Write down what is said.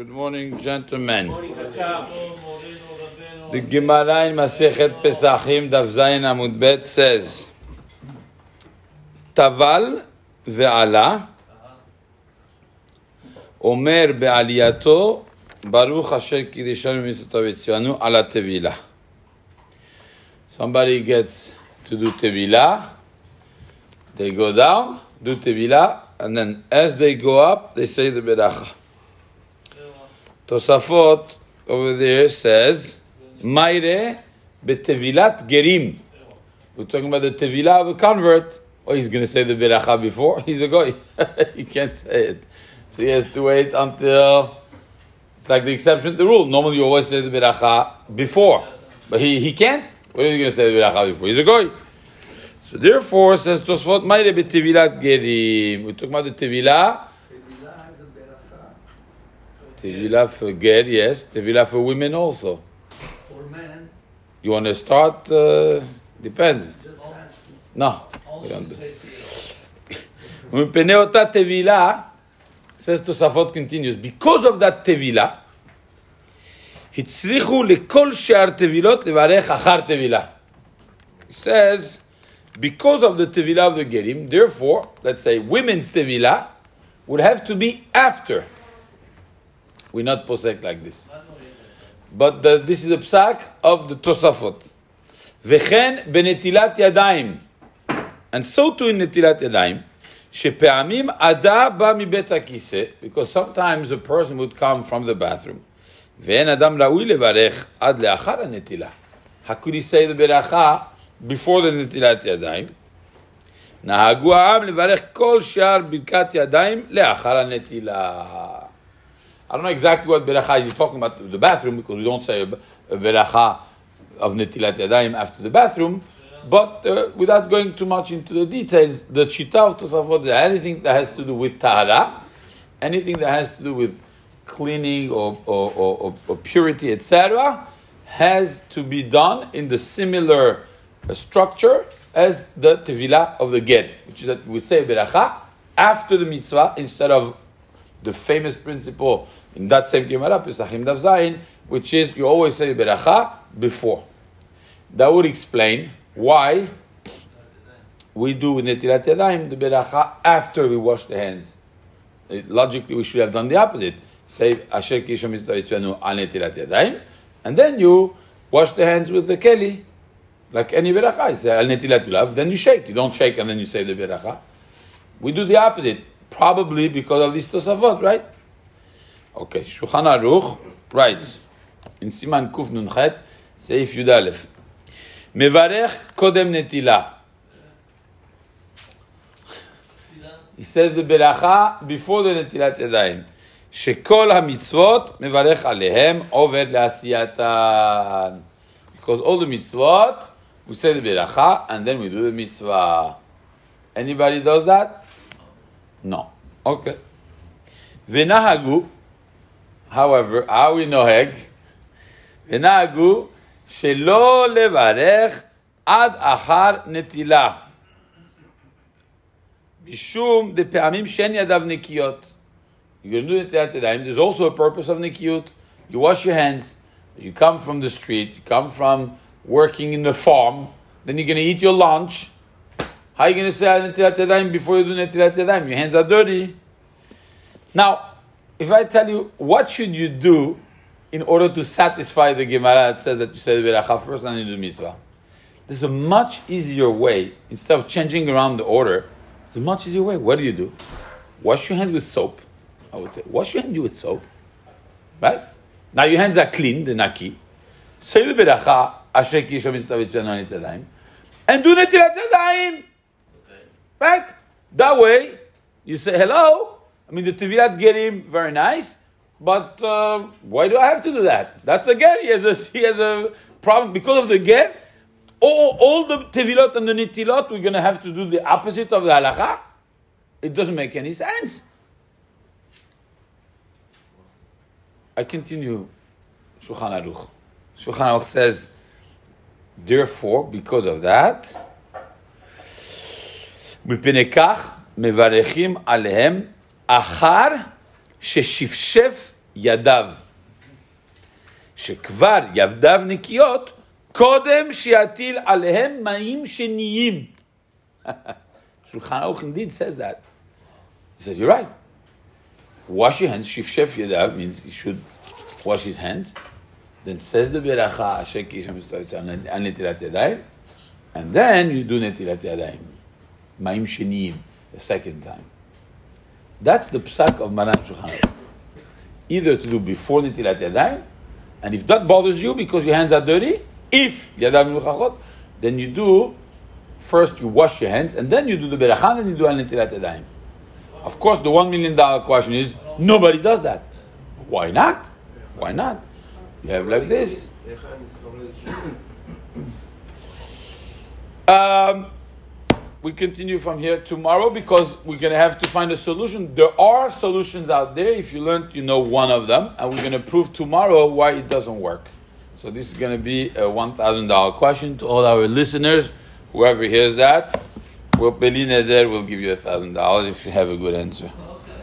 Good morning, gentlemen. The Gemara in Masechet Pesachim Daf Zayin Amud Bet says, Taval ve'ala Omer be'aliyato Baruch Asher Kidishanu Mitotav Etzivanu ala Tevilah. Somebody gets to do Tevila, they go down, do Tevila, and then as they go up, they say the Beracha. Tosafot over there says, Maire betevilat gerim. We're talking about the tevilah of a convert. Oh, he's going to say the beracha before. He's a goy. he can't say it. So he has to wait until. It's like the exception to the rule. Normally you always say the beracha before. But he, he can't. What are you going to say the beracha before? He's a goy. So therefore, says Tosfot, Maire betevilat gerim. We're talking about the tevilah Tevila for ger, yes. Tevila for women also. For men, You want to start? Uh, depends. just asking. No, we don't do. ומפני אותה תבילה, says תוספות continues, because of that תבילה, הצליחו לכל שאר תבילות לברך אחר תבילה. He says, because of the תבילה of the gerim, therefore, let's say women's תבילה would have to be after. We're not posek like this. But the, this is the psak of the Tosafot. וכן בנטילת ידיים. And so too in נטילת ידיים, שפעמים עדה בא מבית הכיסא, because sometimes a person would come from the bathroom, ואין אדם ראוי לברך עד לאחר הנטילה. How could he say the ברכה before the נטילת ידיים? נהגו העם לברך כל שאר ברכת ידיים לאחר הנטילה. I don't know exactly what beracha is talking about the bathroom because we don't say a, beracha of netilat yadayim after the bathroom. But uh, without going too much into the details, the shita of Tosafot, anything that has to do with tahara, anything that has to do with cleaning or, or, or, or, purity, etc., has to be done in the similar uh, structure as the tevilah of the ger, which is that we say beracha after the mitzvah instead of the famous principle in that same Gemara, Pesachim Daf Zayin, which is you always say beracha before. That would explain why we do Netilat Yadayim the beracha after we wash the hands. Uh, Logically, we should have done the opposite. Say Asher Yitzvanu al Netilat Yadayim, and then you wash the hands with the keli, like any beracha. You say al Netilat then you shake. You don't shake and then you say the beracha. We do the opposite, probably because of these Tosafot, right? Okay, Shulchan Aruch writes in Siman Kuf Nun Chet, Seif Yud Aleph, Mevarech Kodem Netila. He says the beracha before the Netilat Yadayim. שכל המצוות מברך עליהם עובר לעשייתן. Because all the mitzvot, we say the beracha and then we do the mitzvah. Anybody does that? No. Okay. ונהגו, however, how we נוהג, ונהגו שלא לברך עד אחר נטילה. משום דפעמים שאין ידיו נקיות. You're going to do נטילת ידיים, there's also a purpose of נקיות. You wash your hands, you come from the street, you come from working in the farm, then you're going to eat your lunch. How are you going to say netilat yadayim before you do netilat yadayim? Your hands are dirty. Now, if I tell you what should you do in order to satisfy the Gemara that says that you say the beracha first and then you do mitzvah, there's a much easier way instead of changing around the order. There's a much easier way. What do you do? Wash your hands with soap. I would say wash your hands with soap, right? Now your hands are clean, they're naki. Say the beracha asher ki yishem mitzvah yadayim, and do netilat yadayim. Right? That way, you say hello. I mean, the Tevilat Gerim, very nice, but uh, why do I have to do that? That's the Ger. He has a, he has a problem because of the Ger. All, all the Tevilot and the Nitilot, we're going to have to do the opposite of the Halacha. It doesn't make any sense. I continue Shulchan Aruch. Shulchan Aruch says, therefore, because of that, מפני כך מברכים עליהם אחר ששפשף ידיו. שכבר ידיו נקיות, קודם שיטיל עליהם מים שניים. Shulchan Aruch indeed says that. He says, you're right. Wash your hands, shifshef yadav means you should wash his hands. Then says the asher ki Hashem al netilat yadayim. And then you do netilat yadayim. Maim sheniyim, the second time. That's the psak of Maran Shulchan Either to do before netilat yadayim, and if that bothers you because your hands are dirty, if yadav nuchachot, then you do first you wash your hands and then you do the berachah and you do al netilat yadayim. Of course, the one million dollar question is nobody does that. Why not? Why not? You have like this. Um, we continue from here tomorrow because we're going to have to find a solution. There are solutions out there. If you learned, you know one of them, and we're going to prove tomorrow why it doesn't work. So this is going to be a one thousand dollar question to all our listeners. Whoever hears that, will Beline there will give you a thousand dollars if you have a good answer.